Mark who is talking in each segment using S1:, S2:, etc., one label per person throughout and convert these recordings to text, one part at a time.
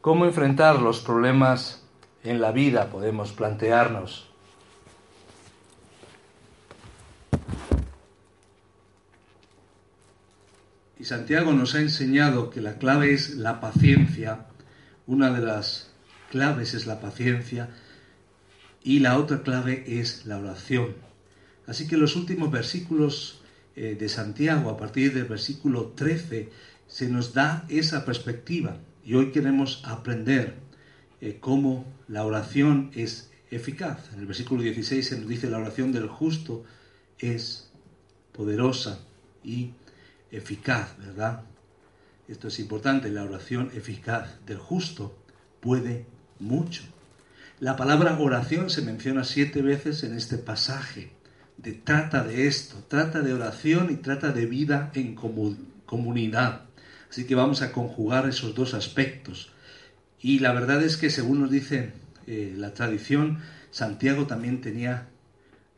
S1: ¿Cómo enfrentar los problemas en la vida? Podemos plantearnos. Y Santiago nos ha enseñado que la clave es la paciencia. Una de las claves es la paciencia y la otra clave es la oración. Así que los últimos versículos eh, de Santiago, a partir del versículo 13, se nos da esa perspectiva. Y hoy queremos aprender eh, cómo la oración es eficaz. En el versículo 16 se nos dice la oración del justo es poderosa y eficaz, ¿verdad? Esto es importante, la oración eficaz del justo puede mucho. La palabra oración se menciona siete veces en este pasaje. De, trata de esto, trata de oración y trata de vida en comu comunidad. Así que vamos a conjugar esos dos aspectos. Y la verdad es que según nos dice eh, la tradición, Santiago también tenía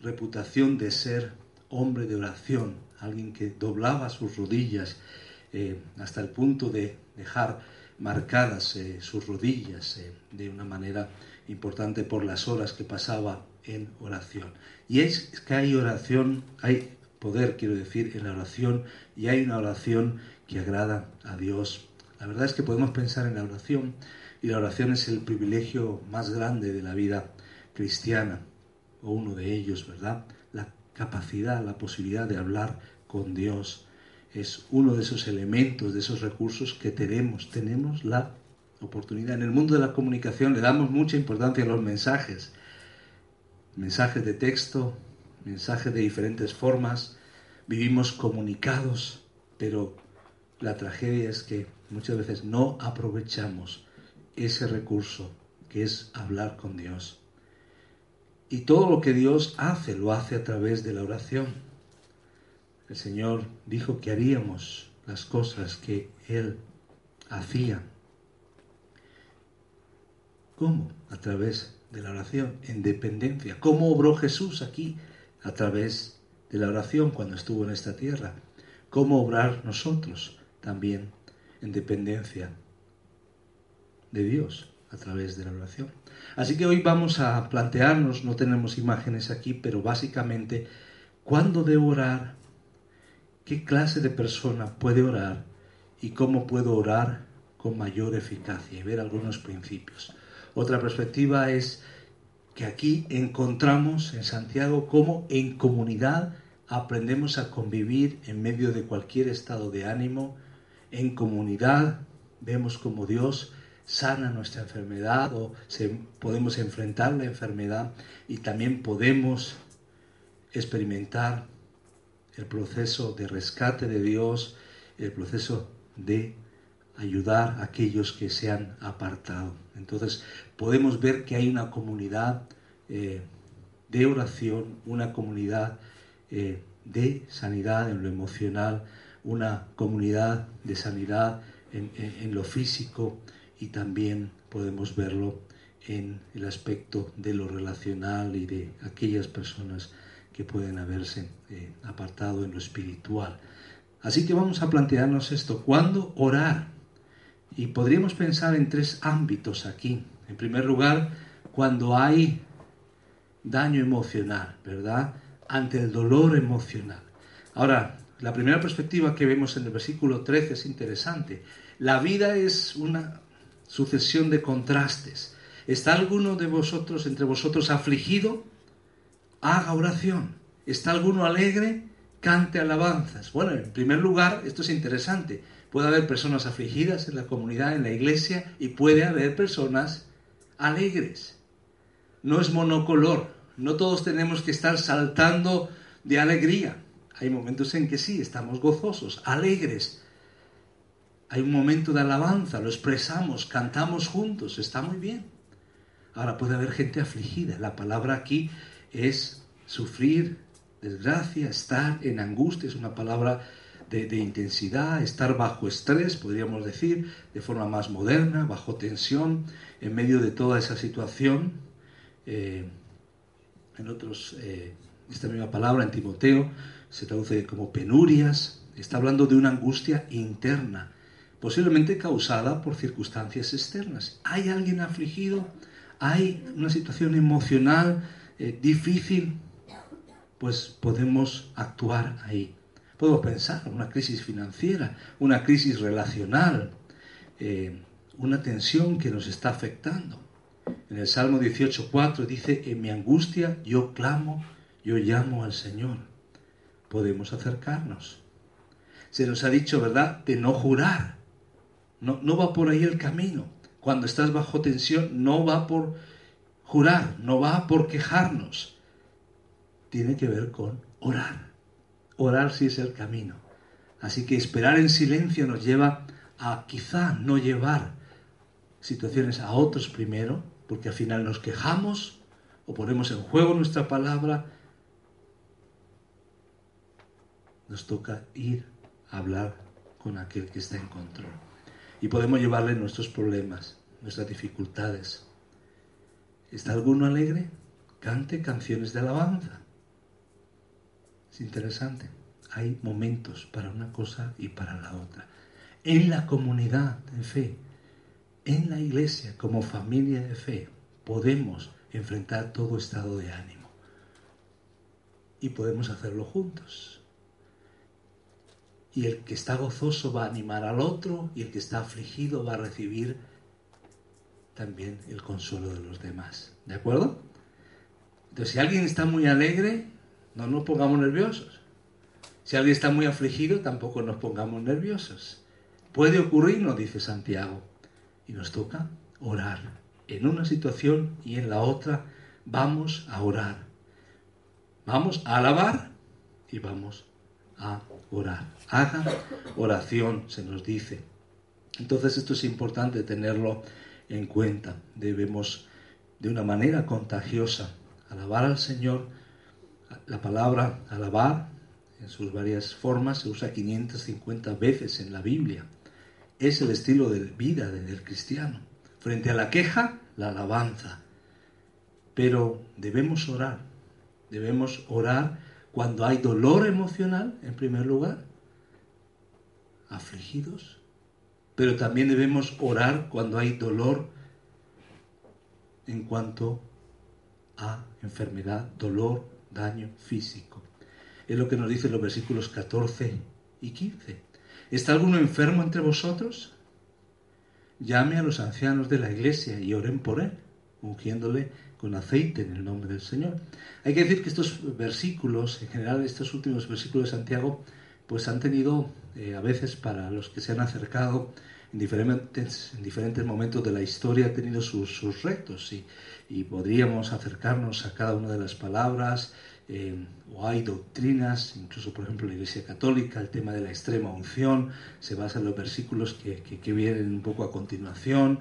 S1: reputación de ser hombre de oración, alguien que doblaba sus rodillas eh, hasta el punto de dejar marcadas eh, sus rodillas de una manera importante por las horas que pasaba en oración. Y es que hay oración, hay poder, quiero decir, en la oración y hay una oración que agrada a Dios. La verdad es que podemos pensar en la oración y la oración es el privilegio más grande de la vida cristiana, o uno de ellos, ¿verdad? La capacidad, la posibilidad de hablar con Dios es uno de esos elementos, de esos recursos que tenemos. Tenemos la oportunidad. En el mundo de la comunicación le damos mucha importancia a los mensajes. Mensajes de texto, mensajes de diferentes formas. Vivimos comunicados, pero la tragedia es que muchas veces no aprovechamos ese recurso que es hablar con Dios. Y todo lo que Dios hace lo hace a través de la oración. El Señor dijo que haríamos las cosas que Él hacía. ¿Cómo? A través de la oración, en dependencia. ¿Cómo obró Jesús aquí? A través de la oración cuando estuvo en esta tierra. ¿Cómo obrar nosotros también en dependencia de Dios a través de la oración? Así que hoy vamos a plantearnos, no tenemos imágenes aquí, pero básicamente, ¿cuándo debo orar? ¿Qué clase de persona puede orar? ¿Y cómo puedo orar con mayor eficacia? Y ver algunos principios. Otra perspectiva es que aquí encontramos en Santiago cómo en comunidad aprendemos a convivir en medio de cualquier estado de ánimo. En comunidad vemos como Dios sana nuestra enfermedad o se, podemos enfrentar la enfermedad y también podemos experimentar el proceso de rescate de Dios, el proceso de ayudar a aquellos que se han apartado. Entonces podemos ver que hay una comunidad eh, de oración, una comunidad eh, de sanidad en lo emocional, una comunidad de sanidad en, en, lo físico, y también podemos verlo en el aspecto de lo relacional y de aquellas personas que pueden haberse eh, apartado en lo espiritual. Así que vamos a plantearnos esto. ¿Cuándo orar? Y podríamos pensar en tres ámbitos aquí. En primer lugar, cuando hay daño emocional, ¿verdad? Ante el dolor emocional. Ahora, la primera perspectiva que vemos en el versículo 13 es interesante. La vida es una sucesión de contrastes. ¿Está alguno de vosotros, entre vosotros, afligido? Haga oración. ¿Está alguno alegre? Cante alabanzas. Bueno, en primer lugar, esto es interesante. Puede haber personas afligidas en la comunidad, en la iglesia, y puede haber personas alegres. No es monocolor. No todos tenemos que estar saltando de alegría. Hay momentos en que sí, estamos gozosos, alegres. hay un momento de alabanza, lo expresamos, cantamos juntos, está muy bien. Ahora puede haber gente afligida. La palabra aquí es sufrir, desgracia, estar en angustia, es una palabra de, intensidad, estar bajo estrés, podríamos decir, de forma más moderna, bajo tensión, en medio de toda esa situación. Eh, en otros, eh, esta misma palabra en Timoteo se traduce como penurias, está hablando de una angustia interna, posiblemente causada por circunstancias externas. ¿Hay alguien afligido? ¿Hay una situación emocional eh, difícil? Pues podemos actuar ahí. Podemos pensar una crisis financiera, una crisis relacional, eh, una tensión que nos está afectando. En el Salmo 18.4 dice, en mi angustia yo clamo, yo llamo al Señor. Podemos acercarnos. Se nos ha dicho, ¿verdad?, de no jurar. No, no va por ahí el camino. Cuando estás bajo tensión, no va por jurar, no va por quejarnos. Tiene que ver con orar. Orar sí es el camino. Así que esperar en silencio nos lleva a quizá no llevar situaciones a otros primero, porque al final nos quejamos o ponemos en juego nuestra palabra. Nos toca ir a hablar con aquel que está en control y podemos llevarle nuestros problemas, nuestras dificultades. ¿Está alguno alegre? Cante canciones de alabanza. Es interesante. Hay momentos para una cosa y para la otra. En la comunidad de fe, en la iglesia como familia de fe, podemos enfrentar todo estado de ánimo. Y podemos hacerlo juntos y el que está gozoso va a animar al otro y el que está afligido va a recibir también el consuelo de los demás. ¿De acuerdo? Entonces, si alguien está muy alegre, no nos pongamos nerviosos. Si alguien está muy afligido, tampoco nos pongamos nerviosos. Puede ocurrir, nos dice Santiago, y nos toca orar. En una situación y en la otra vamos a orar. Vamos a alabar y vamos a orar. Haga oración, se nos dice. Entonces esto es importante tenerlo en cuenta. Debemos de una manera contagiosa alabar al Señor. La palabra alabar en sus varias formas se usa 550 veces en la Biblia. Es el estilo de vida del cristiano. Frente a la queja, la alabanza. Pero debemos orar. Debemos orar cuando hay dolor emocional, en primer lugar, afligidos, pero también debemos orar cuando hay dolor en cuanto a enfermedad, dolor, daño físico. Es lo que nos dicen los versículos 14 y 15. ¿Está alguno enfermo entre vosotros? Llame a los ancianos de la iglesia y oren por él, ungiéndole con aceite en el nombre del Señor. Hay que decir que estos versículos, en general estos últimos versículos de Santiago, pues han tenido eh, a veces para los que se han acercado en diferentes, en diferentes momentos de la historia, ha tenido sus, sus retos y, podríamos acercarnos a cada una de las palabras. Eh, o hay doctrinas, incluso por ejemplo la Iglesia Católica, el tema de la extrema unción se basa en los versículos que, que, vienen un poco a continuación,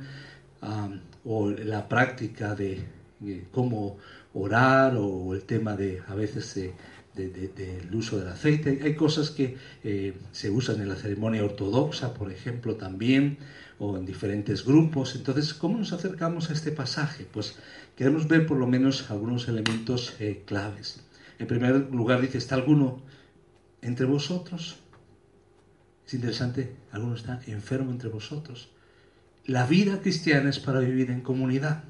S1: ah, o la práctica de, eh, cómo orar o el tema de a veces del uso del aceite. Hay cosas que eh, se usan en la ceremonia ortodoxa, por ejemplo, también, o en diferentes grupos. Entonces, ¿cómo nos acercamos a este pasaje? Pues queremos ver por lo menos algunos elementos eh, claves. En primer lugar, dice, ¿está alguno entre vosotros? Es interesante, alguno está enfermo entre vosotros. La vida cristiana es para vivir en comunidad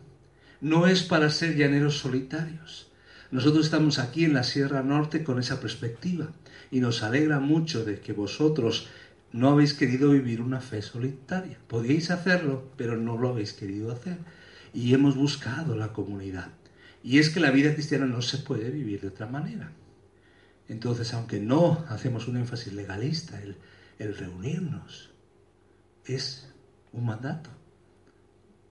S1: no es para ser llaneros solitarios. Nosotros estamos aquí en la Sierra Norte con esa perspectiva y nos alegra mucho de que vosotros no habéis querido vivir una fe solitaria. Podíais hacerlo, pero no lo habéis querido hacer. Y hemos buscado la comunidad. Y es que la vida cristiana no se puede vivir de otra manera. Entonces, aunque no hacemos un énfasis legalista, el, reunirnos es un mandato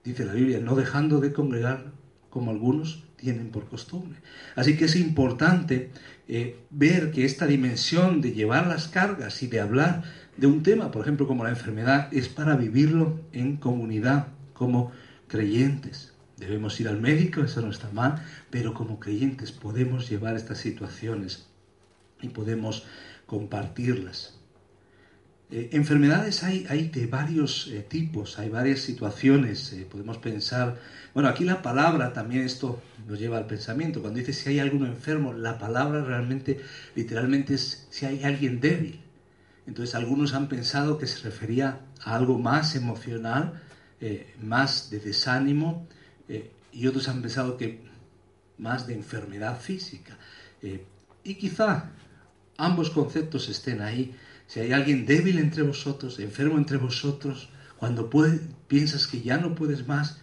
S1: dice la Biblia, no dejando de congregar como algunos tienen por costumbre. Así que es importante eh, ver que esta dimensión de llevar las cargas y de hablar de un tema, por ejemplo, como la enfermedad, es para vivirlo en comunidad, como creyentes. Debemos ir al médico, eso no está mal, pero como creyentes podemos llevar estas situaciones y podemos compartirlas. Eh, enfermedades hay, hay, de varios eh, tipos, hay varias situaciones, eh, podemos pensar, bueno, aquí la palabra también esto nos lleva al pensamiento, cuando dice si hay alguno enfermo, la palabra realmente, literalmente es si hay alguien débil. Entonces algunos han pensado que se refería a algo más emocional, más de desánimo, y otros han pensado que más de enfermedad física. y quizá ambos conceptos estén ahí. Si hay alguien débil entre vosotros, enfermo entre vosotros, cuando piensas que ya no puedes más,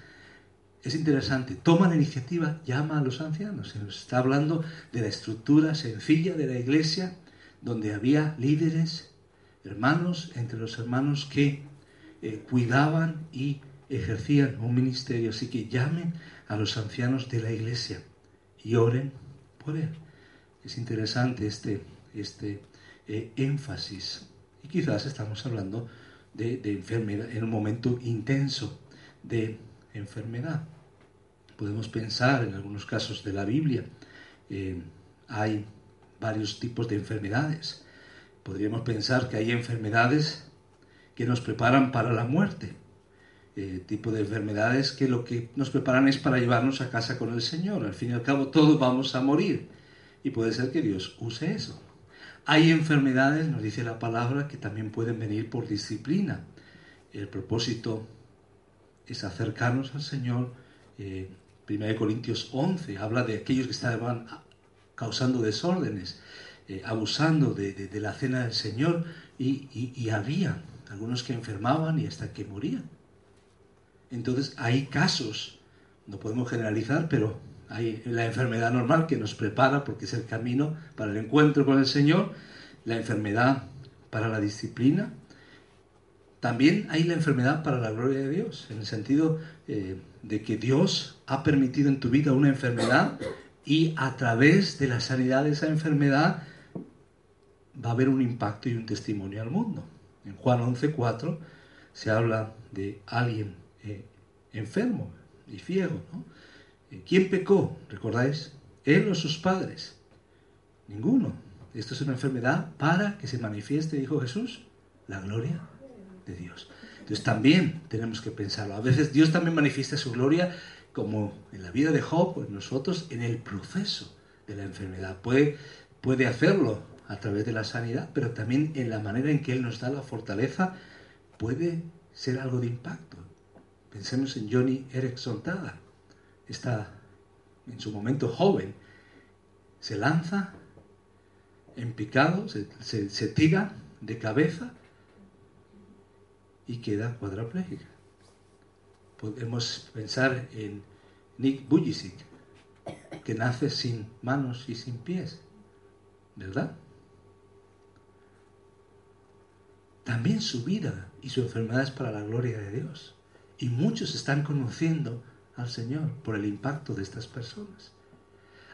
S1: es interesante. Toma la iniciativa, llama a los ancianos. Se nos está hablando de la estructura sencilla de la iglesia, donde había líderes, hermanos, entre los hermanos que eh, cuidaban y ejercían un ministerio. Así que llamen a los ancianos de la iglesia y oren por él. Es interesante este este eh, énfasis. Y quizás estamos hablando de, enfermedad, en un momento intenso de enfermedad. Podemos pensar en algunos casos de la Biblia, eh, hay varios tipos de enfermedades. Podríamos pensar que hay enfermedades que nos preparan para la muerte, eh, tipo de enfermedades que lo que nos preparan es para llevarnos a casa con el Señor. Al fin y al cabo todos vamos a morir y puede ser que Dios use eso. Hay enfermedades, nos dice la palabra, que también pueden venir por disciplina. El propósito es acercarnos al Señor. Eh, 1 Corintios 11 habla de aquellos que estaban causando desórdenes, eh, abusando de, la cena del Señor, y, y había algunos que enfermaban y hasta que morían. Entonces hay casos, no podemos generalizar, pero hay la enfermedad normal que nos prepara porque es el camino para el encuentro con el Señor, la enfermedad para la disciplina. También hay la enfermedad para la gloria de Dios, en el sentido eh, de que Dios ha permitido en tu vida una enfermedad y a través de la sanidad de esa enfermedad va a haber un impacto y un testimonio al mundo. En Juan 11.4 se habla de alguien eh, enfermo y ciego, ¿no? ¿Quién pecó? ¿Recordáis? ¿Él o sus padres? Ninguno. Esto es una enfermedad para que se manifieste, dijo Jesús, la gloria de Dios. Entonces también tenemos que pensarlo. A veces Dios también manifiesta su gloria como en la vida de Job en nosotros en el proceso de la enfermedad. Puede, puede hacerlo a través de la sanidad, pero también en la manera en que Él nos da la fortaleza puede ser algo de impacto. Pensemos en Johnny Erickson Tada está en su momento joven, se lanza en picado, se, tira de cabeza y queda cuadraplégica. Podemos pensar en Nick Bujicic, que nace sin manos y sin pies, ¿verdad? También su vida y su enfermedad es para la gloria de Dios. Y muchos están conociendo al Señor por el impacto de estas personas.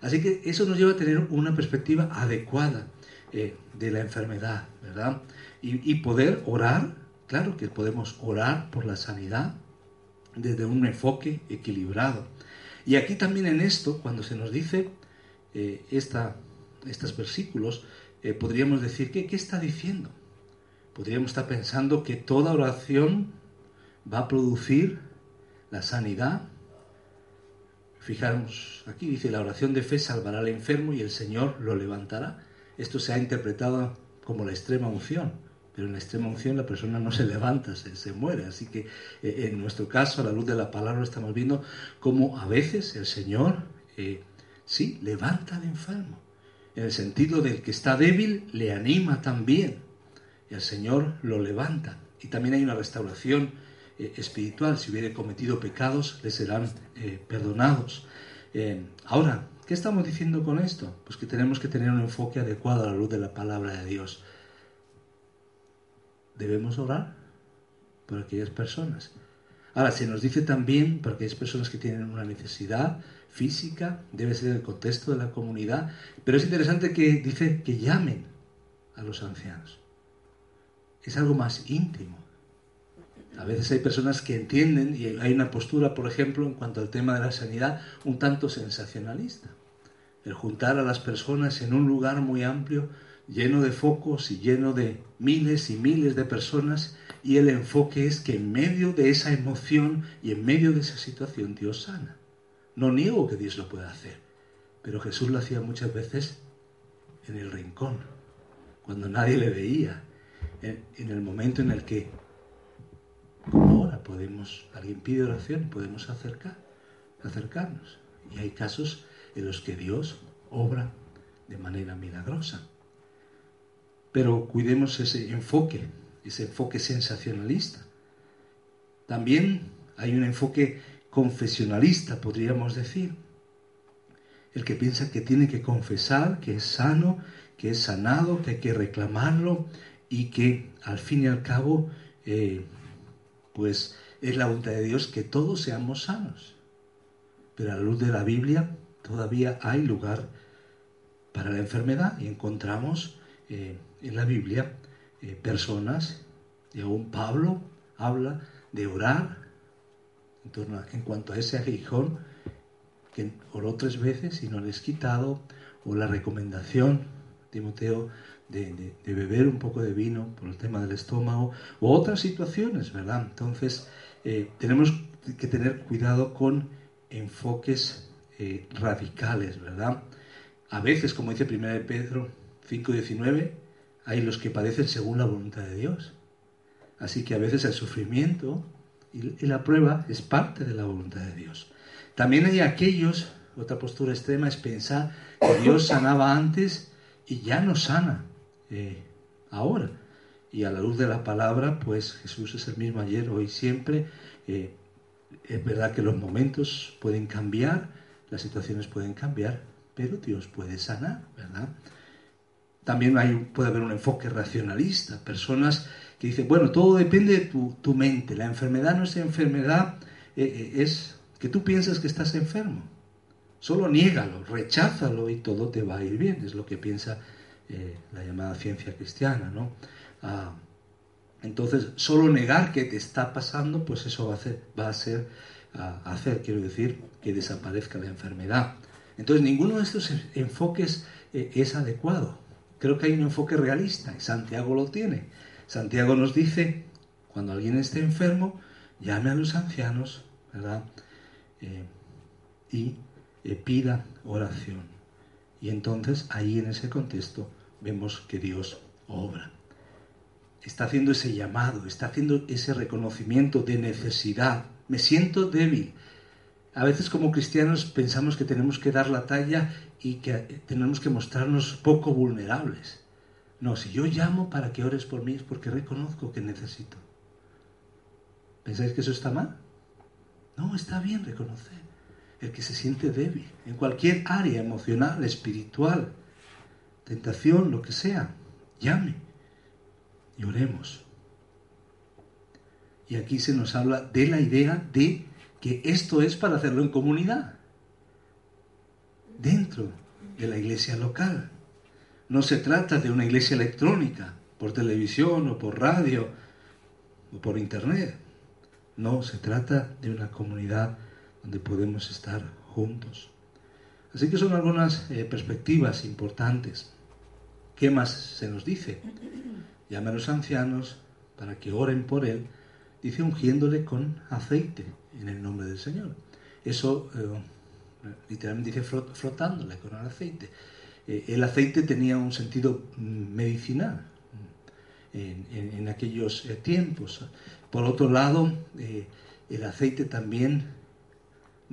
S1: Así que eso nos lleva a tener una perspectiva adecuada eh, de la enfermedad, ¿verdad? Y, poder orar, claro que podemos orar por la sanidad desde un enfoque equilibrado. Y aquí también en esto, cuando se nos dice eh, estos versículos, eh, podríamos decir que, ¿qué está diciendo? Podríamos estar pensando que toda oración va a producir la sanidad Fijaros, aquí dice, la oración de fe salvará al enfermo y el Señor lo levantará. Esto se ha interpretado como la extrema unción, pero en la extrema unción la persona no se levanta, se, muere. Así que eh, en nuestro caso, a la luz de la palabra, estamos viendo cómo a veces el Señor, eh, sí, levanta al enfermo. En el sentido del que está débil, le anima también. Y el Señor lo levanta. Y también hay una restauración eh, espiritual. Si hubiere cometido pecados, le serán eh, perdonados. Eh, ahora, ¿qué estamos diciendo con esto? Pues que tenemos que tener un enfoque adecuado a la luz de la palabra de Dios. Debemos orar por aquellas personas. Ahora, se nos dice también, porque hay personas que tienen una necesidad física, debe ser el contexto de la comunidad, pero es interesante que dice que llamen a los ancianos. Es algo más íntimo. A veces hay personas que entienden y hay una postura, por ejemplo, en cuanto al tema de la sanidad, un tanto sensacionalista. El juntar a las personas en un lugar muy amplio, lleno de focos y lleno de miles y miles de personas, y el enfoque es que en medio de esa emoción y en medio de esa situación Dios sana. No niego que Dios lo pueda hacer, pero Jesús lo hacía muchas veces en el rincón, cuando nadie le veía, en, el momento en el que ahora podemos, alguien pide oración, podemos acercar, acercarnos. Y hay casos en los que Dios obra de manera milagrosa. Pero cuidemos ese enfoque, ese enfoque sensacionalista. También hay un enfoque confesionalista, podríamos decir. El que piensa que tiene que confesar, que es sano, que es sanado, que hay que reclamarlo y que al fin y al cabo eh, pues es la voluntad de Dios que todos seamos sanos. Pero a la luz de la Biblia todavía hay lugar para la enfermedad y encontramos eh, en la Biblia eh, personas, y aún Pablo habla de orar en, en cuanto a ese aguijón que oró tres veces y no le es quitado, o la recomendación, Timoteo, de, beber un poco de vino por el tema del estómago, o otras situaciones, ¿verdad? Entonces, eh, tenemos que tener cuidado con enfoques eh, radicales, ¿verdad? A veces, como dice 1 Pedro 5.19, hay los que padecen según la voluntad de Dios. Así que a veces el sufrimiento y la prueba es parte de la voluntad de Dios. También hay aquellos, otra postura extrema es pensar que Dios sanaba antes y ya no sana. Eh, ahora. Y a la luz de la palabra, pues Jesús es el mismo ayer, hoy, siempre. Eh, es verdad que los momentos pueden cambiar, las situaciones pueden cambiar, pero Dios puede sanar, ¿verdad? También puede haber un enfoque racionalista, personas que dicen, bueno, todo depende de tu, mente, la enfermedad no es enfermedad, eh, es que tú piensas que estás enfermo. Solo niégalo, recházalo y todo te va a ir bien, es lo que piensa eh, la llamada ciencia cristiana, ¿no? Ah, entonces, solo negar que te está pasando, pues eso va a hacer, va a ser, hacer, quiero decir, que desaparezca la enfermedad. Entonces, ninguno de estos enfoques eh, es adecuado. Creo que hay un enfoque realista y Santiago lo tiene. Santiago nos dice, cuando alguien esté enfermo, llame a los ancianos, ¿verdad? Eh, y pida oración. Y entonces ahí en ese contexto vemos que Dios obra. Está haciendo ese llamado, está haciendo ese reconocimiento de necesidad. Me siento débil. A veces como cristianos pensamos que tenemos que dar la talla y que tenemos que mostrarnos poco vulnerables. No, si yo llamo para que ores por mí es porque reconozco que necesito. ¿Pensáis que eso está mal? No, está bien reconocer el que se siente débil, en cualquier área emocional, espiritual, tentación, lo que sea, llame y oremos. Y aquí se nos habla de la idea de que esto es para hacerlo en comunidad, dentro de la iglesia local. No se trata de una iglesia electrónica, por televisión o por radio o por internet. No, se trata de una comunidad donde podemos estar juntos. Así que son algunas eh, perspectivas importantes. ¿Qué más se nos dice? Llame a los ancianos para que oren por él, dice ungiéndole con aceite en el nombre del Señor. Eso eh, literalmente dice frotándole con el aceite. Eh, el aceite tenía un sentido mm, medicinal en, aquellos tiempos. Por otro lado, el aceite también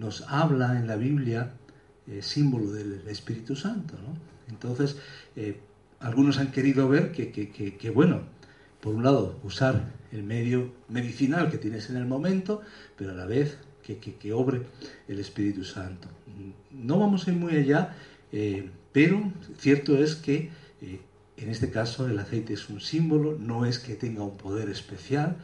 S1: nos habla en la Biblia eh, símbolo del Espíritu Santo. Entonces, eh, algunos han querido ver que, bueno, por un lado, usar el medio medicinal que tienes en el momento, pero a la vez que, obre el Espíritu Santo. No vamos a ir muy allá, eh, pero cierto es que en este caso el aceite es un símbolo, no es que tenga un poder especial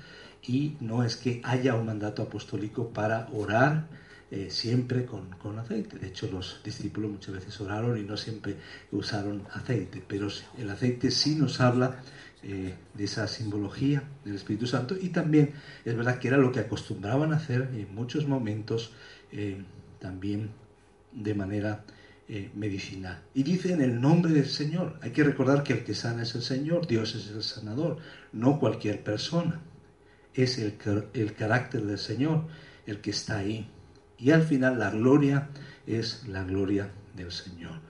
S1: y no es que haya un mandato apostólico para orar eh, siempre con, con, aceite. De hecho, los discípulos muchas veces oraron y no siempre usaron aceite, pero el aceite sí nos habla eh, de esa simbología del Espíritu Santo y también es verdad que era lo que acostumbraban a hacer en muchos momentos eh, también de manera medicinal. Y dice en el nombre del Señor. Hay que recordar que el que sana es el Señor, Dios es el sanador, no cualquier persona es el, el carácter del Señor el que está ahí. Y al final la gloria es la gloria del Señor.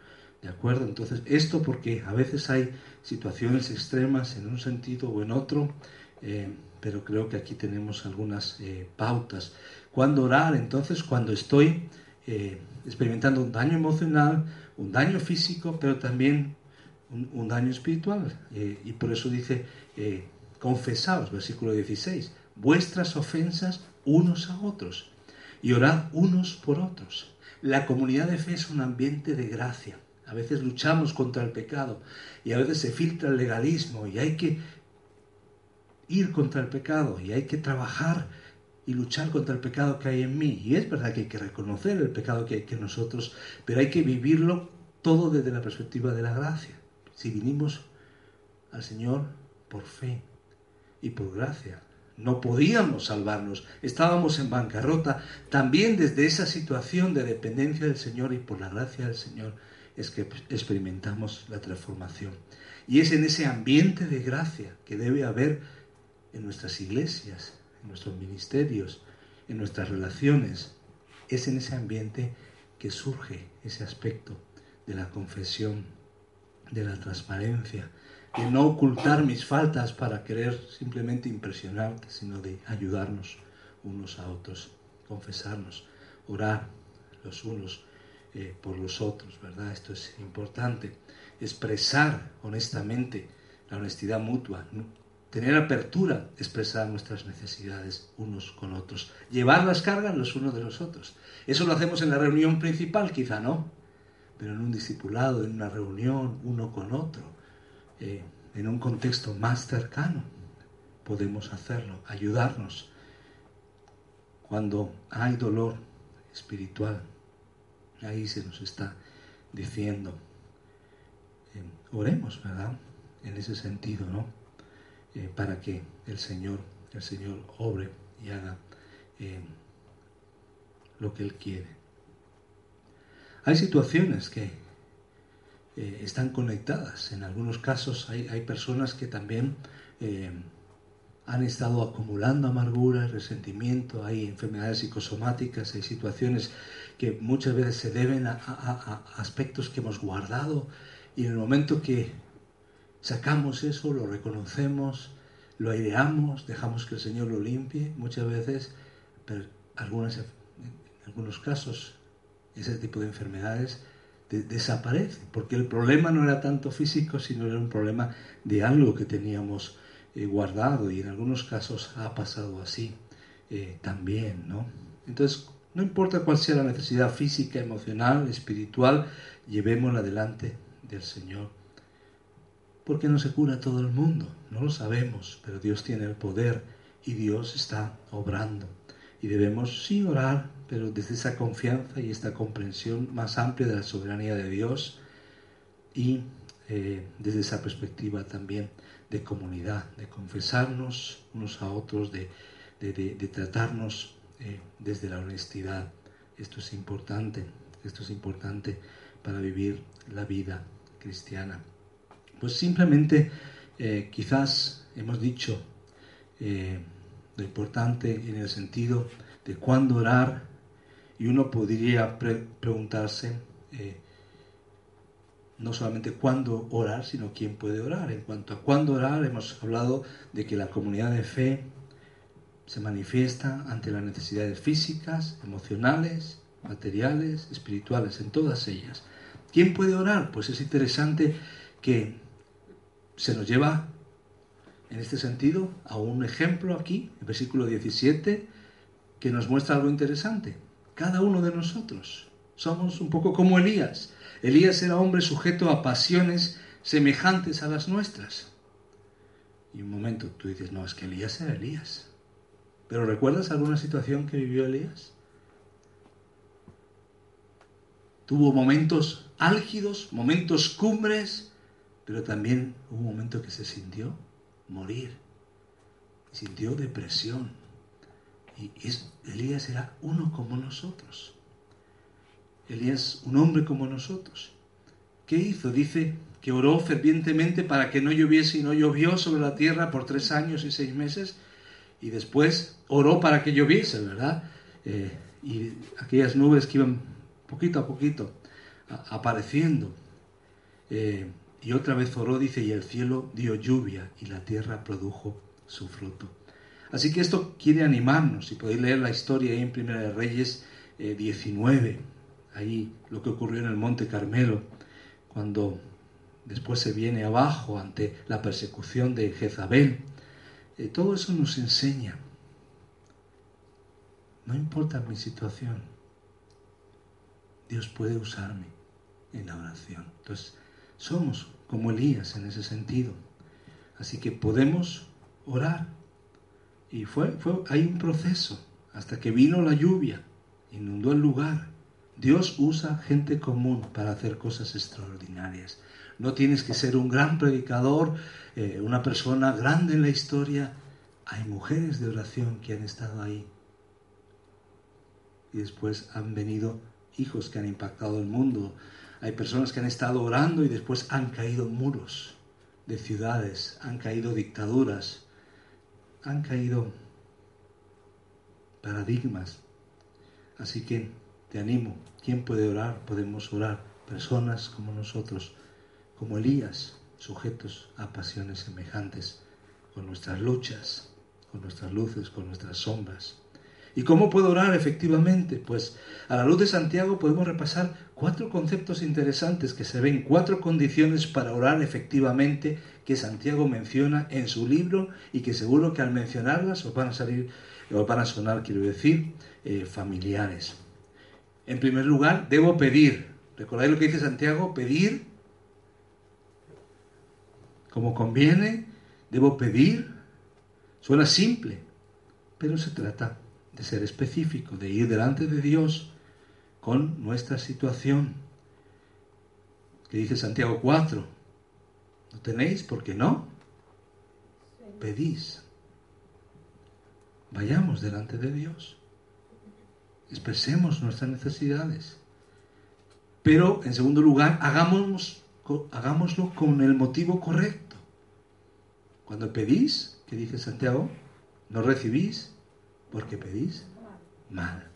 S1: ¿De acuerdo? Entonces, esto porque a veces hay situaciones extremas en un sentido o en otro, eh, pero creo que aquí tenemos algunas eh, pautas. ¿Cuándo orar? Entonces, cuando estoy eh, experimentando un daño emocional, un daño físico, pero también un, un daño espiritual. y por eso dice, confesaos, versículo 16, vuestras ofensas unos a otros y orad unos por otros. La comunidad de fe es un ambiente de gracia. A veces luchamos contra el pecado y a veces se filtra el legalismo y hay que ir contra el pecado y hay que trabajar y luchar contra el pecado que hay en mí. Y es verdad que hay que reconocer el pecado que hay en nosotros, pero hay que vivirlo todo desde la perspectiva de la gracia. Si vinimos al Señor por fe, y por gracia. No podíamos salvarnos, estábamos en bancarrota. También desde esa situación de dependencia del Señor y por la gracia del Señor es que experimentamos la transformación. Y es en ese ambiente de gracia que debe haber en nuestras iglesias, en nuestros ministerios, en nuestras relaciones. Es en ese ambiente que surge ese aspecto de la confesión, de la transparencia, de no ocultar mis faltas para querer simplemente impresionarte, sino de ayudarnos unos a otros, confesarnos, orar los unos eh, por los otros, ¿verdad? Esto es importante. Expresar honestamente la honestidad mutua, tener apertura, expresar nuestras necesidades unos con otros, llevar las cargas los unos de los otros. Eso lo hacemos en la reunión principal, quizá no, pero en un discipulado, en una reunión, uno con otro eh, en un contexto más cercano, podemos hacerlo, ayudarnos. Cuando hay dolor espiritual, ahí se nos está diciendo, eh, oremos, ¿verdad? En ese sentido, ¿no? Eh, para que el Señor, el Señor obre y haga lo que Él quiere. Hay situaciones que eh, están conectadas. En algunos casos hay, personas que también eh, han estado acumulando amargura, resentimiento, hay enfermedades psicosomáticas, hay situaciones que muchas veces se deben a, aspectos que hemos guardado y en el momento que sacamos eso, lo reconocemos, lo aireamos, dejamos que el Señor lo limpie, muchas veces, pero en algunos casos, ese tipo de enfermedades desaparece, porque el problema no era tanto físico, sino era un problema de algo que teníamos eh, guardado y en algunos casos ha pasado así eh, también, ¿no? Entonces, no importa cuál sea la necesidad física, emocional, espiritual, llevémosla delante del Señor. Porque no se cura todo el mundo, no lo sabemos, pero Dios tiene el poder y Dios está obrando. Y debemos sí orar, pero desde esa confianza y esta comprensión más amplia de la soberanía de Dios y eh, desde esa perspectiva también de comunidad, de confesarnos unos a otros, de, tratarnos eh, desde la honestidad. Esto es importante, esto es importante para vivir la vida cristiana. Pues simplemente eh, quizás hemos dicho lo importante en el sentido de cuándo orar, y uno podría preguntarse eh, no solamente cuándo orar, sino quién puede orar. En cuanto a cuándo orar, hemos hablado de que la comunidad de fe se manifiesta ante las necesidades físicas, emocionales, materiales, espirituales, en todas ellas. ¿Quién puede orar? Pues es interesante que se nos lleva en este sentido a un ejemplo aquí, el versículo 17, que nos muestra algo interesante. Cada uno de nosotros somos un poco como Elías. Elías era hombre sujeto a pasiones semejantes a las nuestras. Y un momento tú dices, no, es que Elías era Elías. Pero ¿recuerdas alguna situación que vivió Elías? Tuvo momentos álgidos, momentos cumbres, pero también hubo un momento que se sintió morir, sintió depresión. Y Elías era uno como nosotros. Elías, un hombre como nosotros. ¿Qué hizo? Dice que oró fervientemente para que no lloviese y no llovió sobre la tierra por tres años y seis meses. Y después oró para que lloviese, ¿verdad? Eh, y aquellas nubes que iban poquito a poquito apareciendo. Eh, y otra vez oró, dice, y el cielo dio lluvia y la tierra produjo su fruto. Así que esto quiere animarnos, y podéis leer la historia ahí en Primera de Reyes 19, eh, ahí lo que ocurrió en el Monte Carmelo, cuando después se viene abajo ante la persecución de Jezabel. Eh, todo eso nos enseña. No importa mi situación, Dios puede usarme en la oración. Entonces, somos como Elías en ese sentido. Así que podemos orar. Y fue, fue, hay un proceso hasta que vino la lluvia, inundó el lugar. Dios usa gente común para hacer cosas extraordinarias. No tienes que ser un gran predicador, eh, una persona grande en la historia. Hay mujeres de oración que han estado ahí. Y después han venido hijos que han impactado el mundo. Hay personas que han estado orando y después han caído muros de ciudades, han caído dictaduras, han caído paradigmas. Así que te animo, ¿quién puede orar? Podemos orar. Personas como nosotros, como Elías, sujetos a pasiones semejantes, con nuestras luchas, con nuestras luces, con nuestras sombras. ¿Y cómo puedo orar efectivamente? Pues a la luz de Santiago podemos repasar cuatro conceptos interesantes que se ven, cuatro condiciones para orar efectivamente que Santiago menciona en su libro y que seguro que al mencionarlas os van a salir, os van a sonar, quiero decir, eh, familiares. En primer lugar, debo pedir. ¿Recordáis lo que dice Santiago? Pedir como conviene, debo pedir. Suena simple, pero se trata de ser específico, de ir delante de Dios con nuestra situación. Que dice Santiago 4, ¿no tenéis? ¿Por qué no? Pedís. Vayamos delante de Dios. Expresemos nuestras necesidades. Pero, en segundo lugar, hagámoslo con el motivo correcto. Cuando pedís, ¿qué dice Santiago? No recibís porque pedís mal,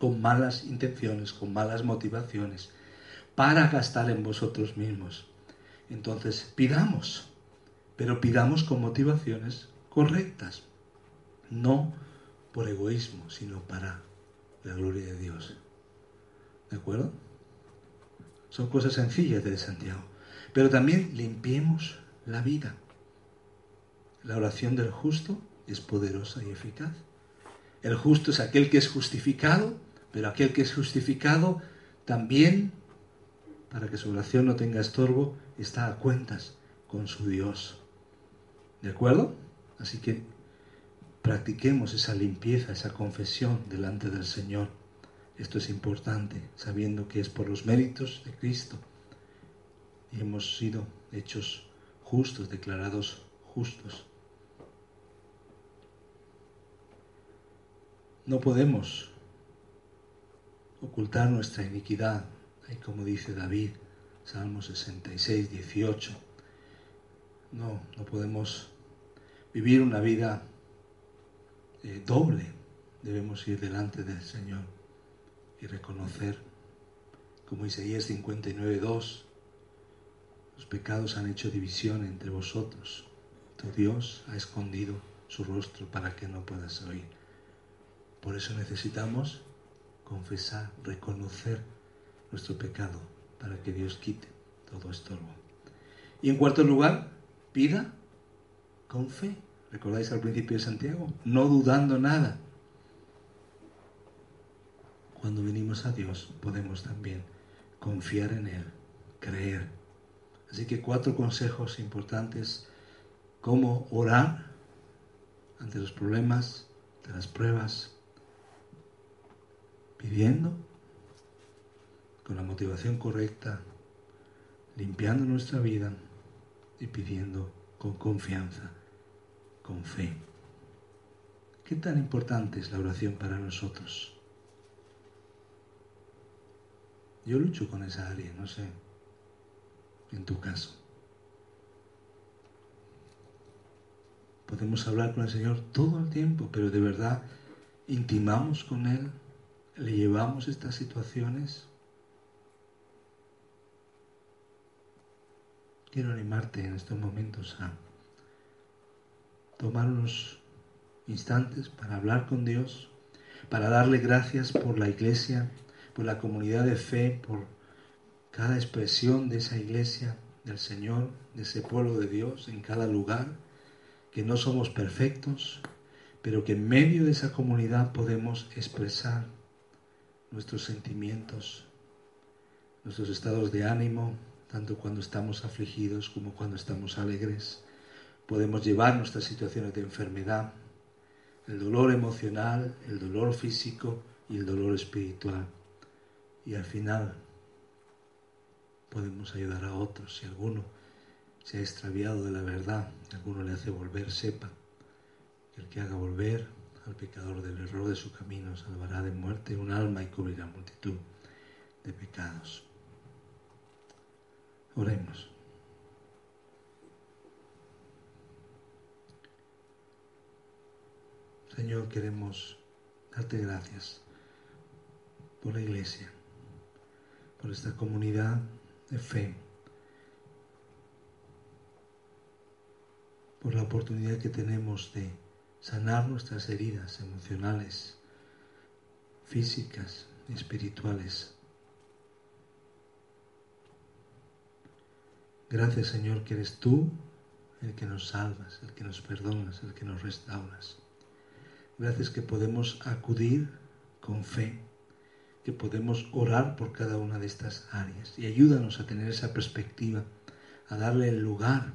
S1: con malas intenciones, con malas motivaciones, para gastar en vosotros mismos. Entonces, pidamos, pero pidamos con motivaciones correctas, no por egoísmo, sino para la gloria de Dios. ¿De acuerdo? Son cosas sencillas de Santiago. Pero también limpiemos la vida. La oración del justo es poderosa y eficaz. El justo es aquel que es justificado, pero aquel que es justificado también, para que su oración no tenga estorbo, está a cuentas con su Dios. ¿De acuerdo? Así que practiquemos esa limpieza, esa confesión delante del Señor. Esto es importante, sabiendo que es por los méritos de Cristo y hemos sido hechos justos, declarados justos. No podemos ocultar nuestra iniquidad, como dice David, Salmo 66, 18. No, no podemos vivir una vida eh, doble. Debemos ir delante del Señor y reconocer, como Isaías 59, 2, los pecados han hecho división entre vosotros. Tu Dios ha escondido su rostro para que no puedas oír. Por eso necesitamos confesar, reconocer nuestro pecado para que Dios quite todo estorbo. Y en cuarto lugar, pida con fe. ¿Recordáis al principio de Santiago? No dudando nada. Cuando venimos a Dios podemos también confiar en Él, creer. Así que cuatro consejos importantes. Cómo orar ante los problemas, de las pruebas, pidiendo con la motivación correcta, limpiando nuestra vida y pidiendo con confianza, con fe. ¿Qué tan importante es la oración para nosotros? Yo lucho con esa área, no sé, en tu caso. Podemos hablar con el Señor todo el tiempo, pero de verdad intimamos con Él, le llevamos estas situaciones. Quiero animarte en estos momentos a tomar unos instantes para hablar con Dios, para darle gracias por la iglesia, por la comunidad de fe, por cada expresión de esa iglesia del Señor, de ese pueblo de Dios en cada lugar, que no somos perfectos, pero que en medio de esa comunidad podemos expresar nuestros sentimientos, nuestros estados de ánimo, tanto cuando estamos afligidos como cuando estamos alegres. Podemos llevar nuestras situaciones de enfermedad, el dolor emocional, el dolor físico y el dolor espiritual. Y al final podemos ayudar a otros. Si alguno se ha extraviado de la verdad, alguno le hace volver, sepa que el que haga volver al pecador del error de su camino salvará de muerte un alma y cubrirá multitud de pecados. Oremos. Señor, queremos darte gracias por la iglesia, por esta comunidad de fe, por la oportunidad que tenemos de sanar nuestras heridas emocionales, físicas espirituales. Gracias Señor que eres tú el que nos salvas, el que nos perdonas, el que nos restauras. Gracias que podemos acudir con fe, que podemos orar por cada una de estas áreas y ayúdanos a tener esa perspectiva, a darle el lugar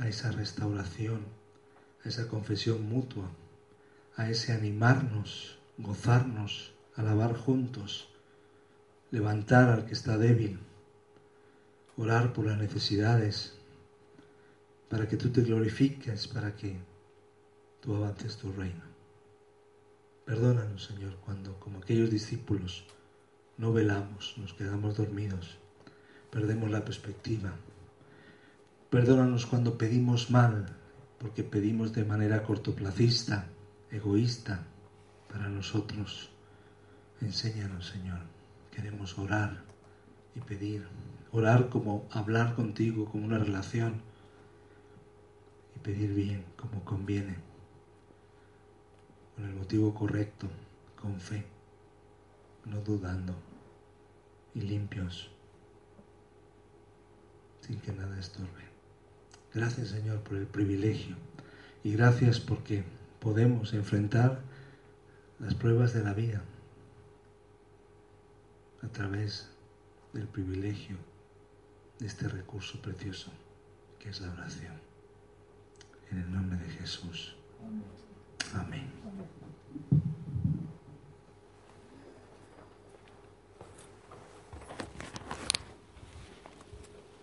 S1: a esa restauración, a esa confesión mutua, a ese animarnos, gozarnos, alabar juntos, levantar al que está débil, orar por las necesidades, para que tú te glorifiques, para que tú avances tu reino. Perdónanos, Señor, cuando, como aquellos discípulos, no velamos, nos quedamos dormidos, perdemos la perspectiva. Perdónanos cuando pedimos mal, porque pedimos de manera cortoplacista, egoísta, para nosotros. Enséñanos, Señor. Queremos orar y pedir. Orar como hablar contigo, como una relación pedir bien, como conviene, con el motivo correcto, con fe, no dudando y limpios, sin que nada estorbe. Gracias Señor por el privilegio y gracias porque podemos enfrentar las pruebas de la vida a través del privilegio de este recurso precioso que es la oración. En el nombre de Jesús. Amén.